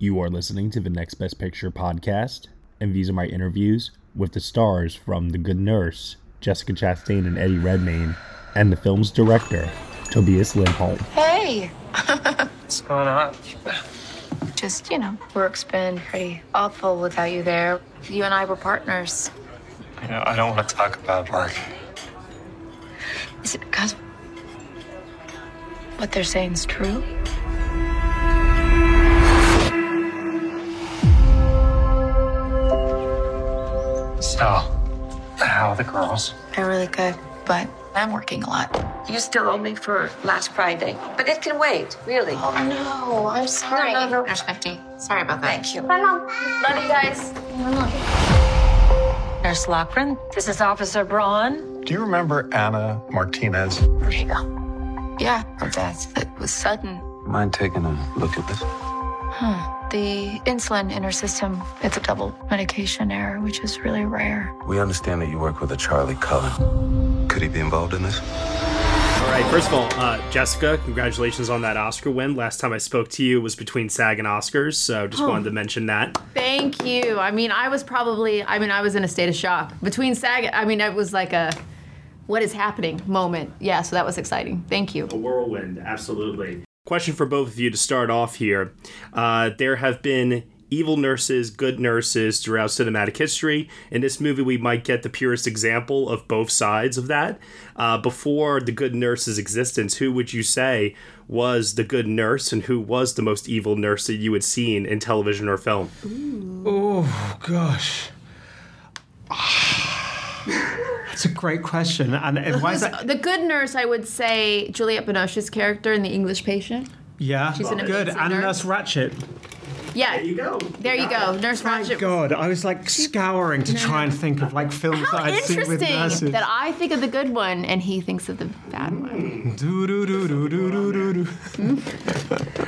You are listening to the Next Best Picture podcast, and these are my interviews with the stars from The Good Nurse, Jessica Chastain and Eddie Redmayne, and the film's director, Tobias Lindholm. Hey! What's going on? Just, you know, work's been pretty awful without you there. You and I were partners. You know, I don't want to talk about work. Is it because what they're saying is true? So, how are the girls? They're really good, but I'm working a lot. You still owe me for last Friday, but it can wait, really. Oh no, I'm sorry. No, no, no. Nurse 50. Sorry about that. Thank you. Bye, Mom. Love you guys. Bye. Nurse Loughren, this is Officer Braun. Do you remember Anna Martinez? There you go. Yeah, her death. It was sudden. Mind taking a look at this? Huh. The insulin in her system, it's a double medication error, which is really rare. We understand that you work with a Charlie Cullen. Could he be involved in this? All right, first of all, uh, Jessica, congratulations on that Oscar win. Last time I spoke to you was between SAG and Oscars, so just Oh. wanted to mention that. Thank you. I mean, I was probably, I mean, I was in a state of shock. Between SAG, I mean, it was like a, what is happening moment. Yeah, so that was exciting. Thank you. A whirlwind, absolutely. Question for both of you to start off here. Uh, there have been evil nurses, good nurses throughout cinematic history. In this movie, we might get the purest example of both sides of that. Uh, before the good nurse's existence, who would you say was the good nurse and who was the most evil nurse that you had seen in television or film? Oh gosh. That's a great question. And and why is that? The good nurse, I would say Juliette Binoche's character in The English Patient. Yeah, She's an good. amazing And nurse. Nurse Ratched. Yeah. There you go. There you go. Nurse Ratched. Oh my god, I was like scouring to try and think of like films that I'd seen with nurses. That I think of the good one and he thinks of the bad one. Do do do do do do do do.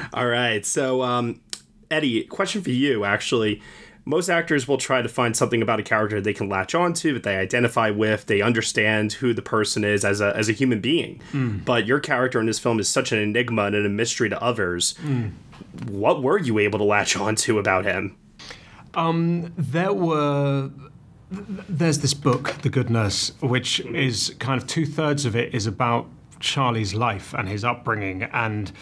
All right. So, um, Eddie, question for you actually. Most actors will try to find something about a character they can latch onto, that they identify with, they understand who the person is as a, as a human being. Mm. But your character in this film is such an enigma and a mystery to others. Mm. What were you able to latch onto about him? Um, there were. There's this book, The Good Nurse, which is kind of two thirds of it is about Charlie's life and his upbringing, and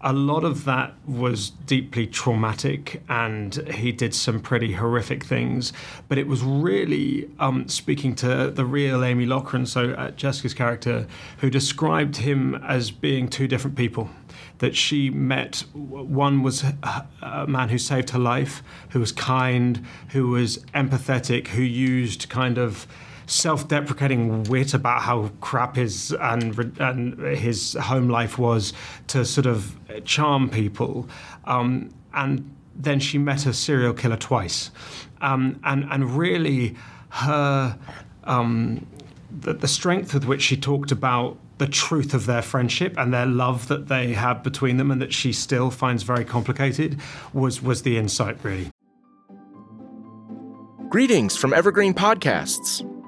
a lot of that was deeply traumatic, and he did some pretty horrific things. But it was really um, speaking to the real Amy Loughren, so uh, Jessica's character, who described him as being two different people that she met. One was a a man who saved her life, who was kind, who was empathetic, who used kind of self-deprecating wit about how crap his and and his home life was to sort of charm people, um, and then she met a serial killer twice, um, and and really her. Um, the, the strength with which she talked about the truth of their friendship and their love that they have between them and that she still finds very complicated was was the insight really Greetings from Evergreen Podcasts.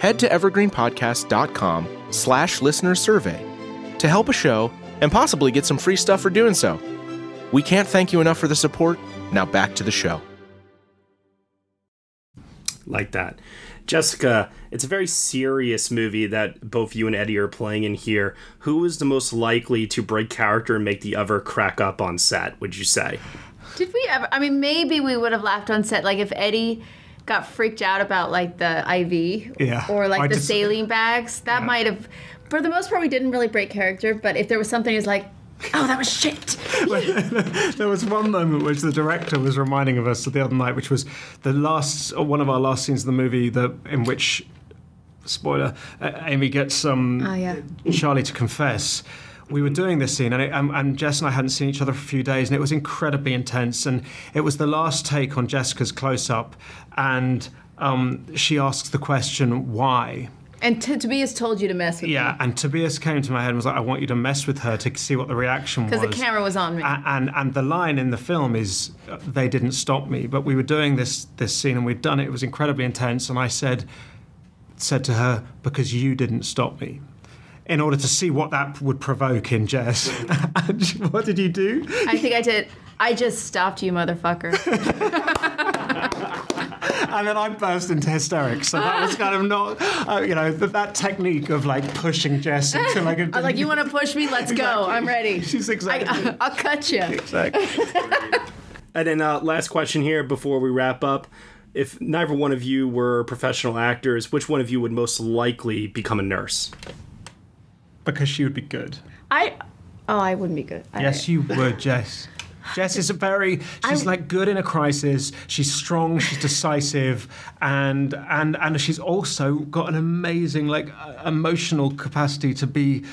Head to evergreenpodcast.com slash listener survey to help a show and possibly get some free stuff for doing so. We can't thank you enough for the support. Now back to the show. Like that. Jessica, it's a very serious movie that both you and Eddie are playing in here. Who is the most likely to break character and make the other crack up on set, would you say? Did we ever? I mean, maybe we would have laughed on set. Like if Eddie got freaked out about like the IV Yeah. or like I the just- saline bags, that might have. For the most part, we didn't really break character. But if there was something, is like, oh, that was shit. there was one moment which the director was reminding of us the other night, which was the last, one of our last scenes of the movie, that in which, spoiler, uh, Amy gets um, Oh, yeah. Charlie to confess. We were doing this scene, and, it, and, and Jess and I hadn't seen each other for a few days, and it was incredibly intense. And it was the last take on Jessica's close up, and um, she asks the question, why? And T- Tobias told you to mess with her. Yeah, and Tobias came to my head and was like, I want you to mess with her to see what the reaction was. because the camera was on me. A- and and the line in the film is they didn't stop me but we were doing this this scene and we'd done it it was incredibly intense and i said said to her because you didn't stop me in order to see what that would provoke in jess And what did you do I think I did. I just stopped you, motherfucker. and then i burst into hysterics so that was kind of not uh, you know that, that technique of like pushing jess into like a I was like, you want to push me? Let's go. I'm ready. She's exactly- I, I'll cut you. Exactly. And then, uh, last question here before we wrap up. If neither one of you were professional actors, which one of you would most likely become a nurse? Because she would be good I. Oh, I wouldn't be good. I- Yes, you would, Jess. Jess is a very she's like good in a crisis. She's strong, she's decisive, and and and she's also got an amazing like uh, emotional capacity to be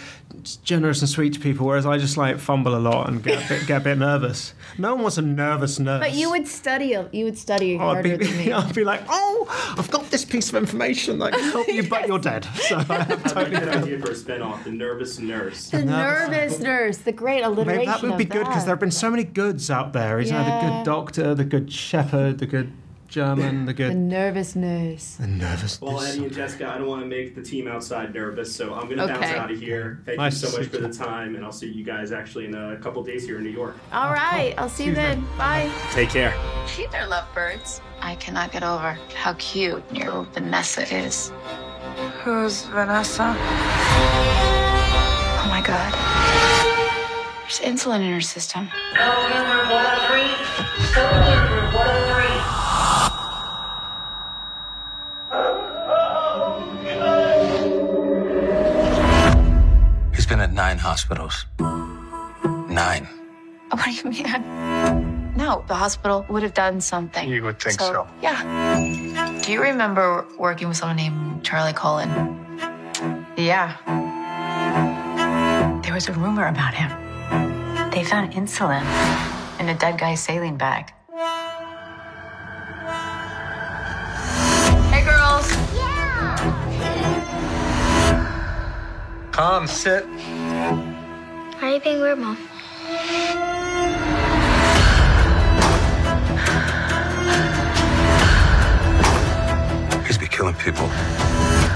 generous and sweet to people. Whereas I just like fumble a lot and get a bit, get a bit nervous. No one wants a nervous nurse. But you would study. You would study Oh, I'd harder be, than me. I'd be like, oh, I've got this piece of information that can help you, but you're dead. So I have totally. Good idea for a spinoff, The Nervous Nurse. The nervous nurse, the great alliteration. Maybe that would be of good because there have been so many goods out there. Isn't there? The good doctor, the good shepherd, the good German, the good. The nervous nurse. The nervous. Well, Eddie and Jessica, I don't want to make the team outside nervous, so I'm going to bounce out of here. Thank Nice you so much for the time, and I'll see you guys actually in a couple days here in New York. All right, I'll see you then. Bye. Take care. Hey there, lovebirds. I cannot get over how cute your Vanessa is. Who's Vanessa? Oh my god. There's insulin in her system. He's been at nine hospitals. Nine. What do you mean? No, the hospital would have done something. You would think so. Yeah. Do you remember working with someone named Charlie Cullen? Yeah. There was a rumor about him. They found insulin in a dead guy's saline bag. Hey, girls. Yeah. Come, sit. Why are you being weird, Mom? He's been killing people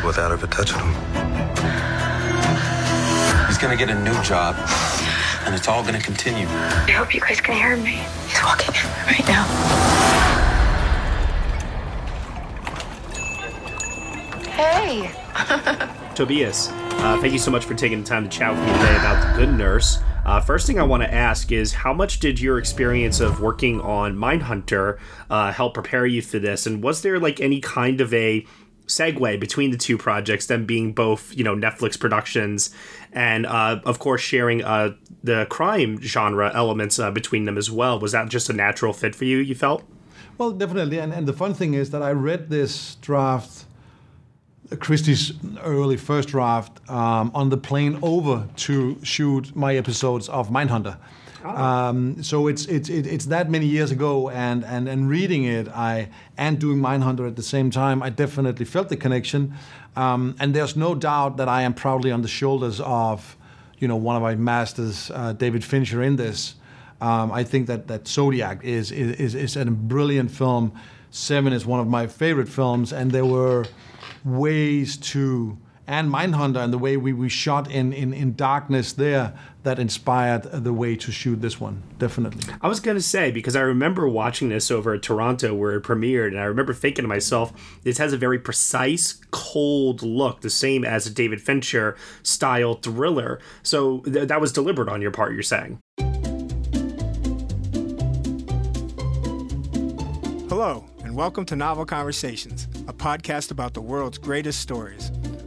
without ever touching them. He's gonna get a new job, and it's all gonna continue. I hope you guys can hear me. He's walking right now. Hey. Tobias, uh, thank you so much for taking the time to chat with me today about The Good Nurse. Uh, first thing I want to ask is how much did your experience of working on Mindhunter uh, help prepare you for this? And was there like any kind of a segue between the two projects, them being both, you know, Netflix productions and, uh, of course, sharing uh, the crime genre elements uh, between them as well? Was that just a natural fit for you, you felt? Well, definitely. And, and the fun thing is that I read this draft, Krysty's early first draft, um, on the plane over to shoot my episodes of Mindhunter. Um, so it's it's it, it's that many years ago, and, and and reading it, I and doing Mindhunter at the same time, I definitely felt the connection. Um, and there's no doubt that I am proudly on the shoulders of you know, one of my masters, uh, David Fincher, in this. Um, I think that, that Zodiac is, is, is a brilliant film. Seven is one of my favorite films, and there were ways to and Mindhunter and the way we, we shot in, in, in darkness there that inspired the way to shoot this one, definitely. I was going to say, because I remember watching this over at Toronto where it premiered, and I remember thinking to myself, this has a very precise, cold look, the same as a David Fincher style thriller. So th- that was deliberate on your part, you're saying. Hello, and welcome to Novel Conversations, a podcast about the world's greatest stories.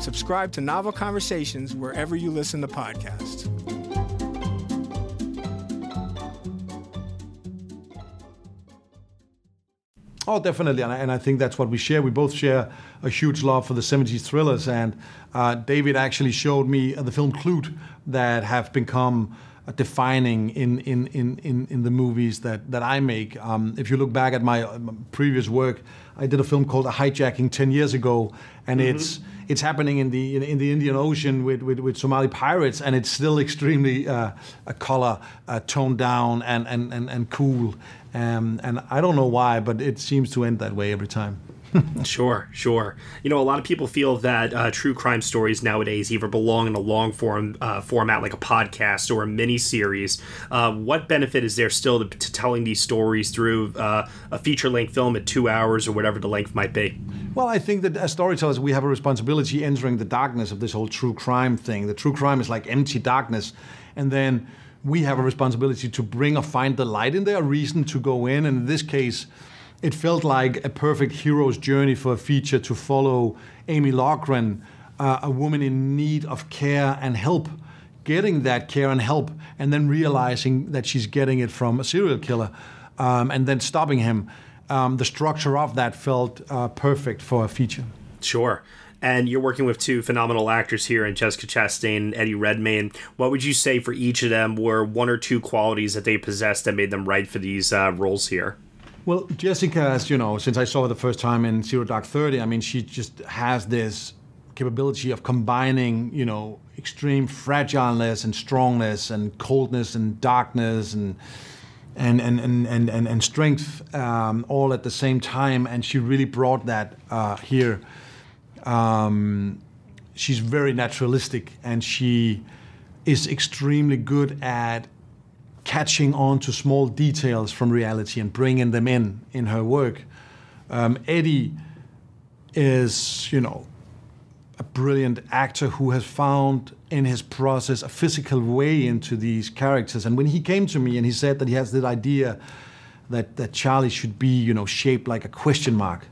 Subscribe to Novel Conversations wherever you listen to podcasts. Oh, definitely, and I, and I, think that's what we share. We both share a huge love for the 70s thrillers, and uh, David actually showed me the film Klute that have become defining in, in, in, in, in the movies that, that I make. Um, if you look back at my, my, previous work, I did a film called A Hijacking 10 years ago, and mm-hmm. it's it's happening in the in, in, the Indian Ocean with, with, with, Somali pirates, and it's still extremely uh, a color uh, toned down and and and, and cool. Um, and I don't know why, but it seems to end that way every time. sure, sure. You know, a lot of people feel that uh, true crime stories nowadays either belong in a long form uh, format like a podcast or a mini series. Uh, what benefit is there still to, to telling these stories through uh, a feature length film at two hours or whatever the length might be? Well, I think that as storytellers, we have a responsibility entering the darkness of this whole true crime thing. The true crime is like empty darkness, and then we have a responsibility to bring or find the light in there, a reason to go in. And in this case it felt like a perfect hero's journey for a feature to follow Amy Loughren, uh, a woman in need of care and help, getting that care and help, and then realizing that she's getting it from a serial killer, um, and then stopping him. Um, the structure of that felt uh, perfect for a feature. Sure. And you're working with two phenomenal actors here in Jessica Chastain and Eddie Redmayne. What would you say for each of them were one or two qualities that they possessed that made them right for these uh, roles here? Well, Jessica, as you know, since I saw her the first time in Zero Dark Thirty, I mean, she just has this capability of combining, you know, extreme fragileness and strongness and coldness and darkness and and and and and, and, strength um, all at the same time, and she really brought that uh, here. Um, she's very naturalistic, and she is extremely good at catching on to small details from reality and bringing them in in her work. Um, Eddie is, you know, a brilliant actor who has found in his process a physical way into these characters. And when he came to me and he said that he has this idea that, that Charlie should be, you know, shaped like a question mark,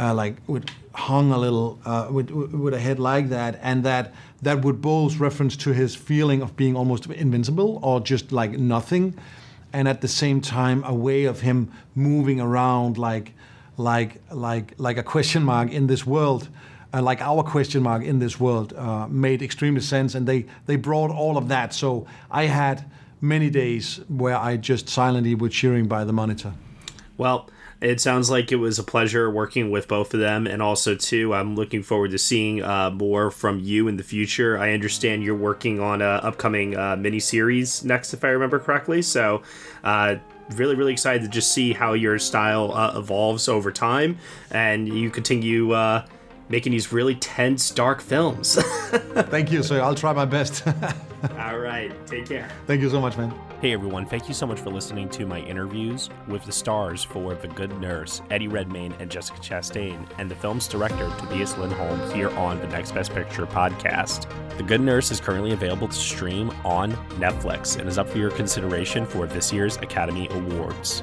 uh, like would hung a little uh, with, with a head like that, and that that would both reference to his feeling of being almost invincible or just like nothing, and at the same time a way of him moving around like like like like a question mark in this world. Uh, like our question mark in this world uh, made extremely sense, and they they brought all of that. So I had many days where I just silently was cheering by the monitor. Well, it sounds like it was a pleasure working with both of them, and also too, I'm looking forward to seeing uh, more from you in the future. I understand you're working on a upcoming uh, mini series next, if I remember correctly. So, uh, really, really excited to just see how your style uh, evolves over time, and you continue uh, making these really tense, dark films. Thank you, sir. I'll try my best. All right, take care. Thank you so much, man. Hey everyone, thank you so much for listening to my interviews with the stars for The Good Nurse, Eddie Redmayne and Jessica Chastain, and the film's director, Tobias Lindholm, here on the Next Best Picture podcast. The Good Nurse is currently available to stream on Netflix and is up for your consideration for this year's Academy Awards.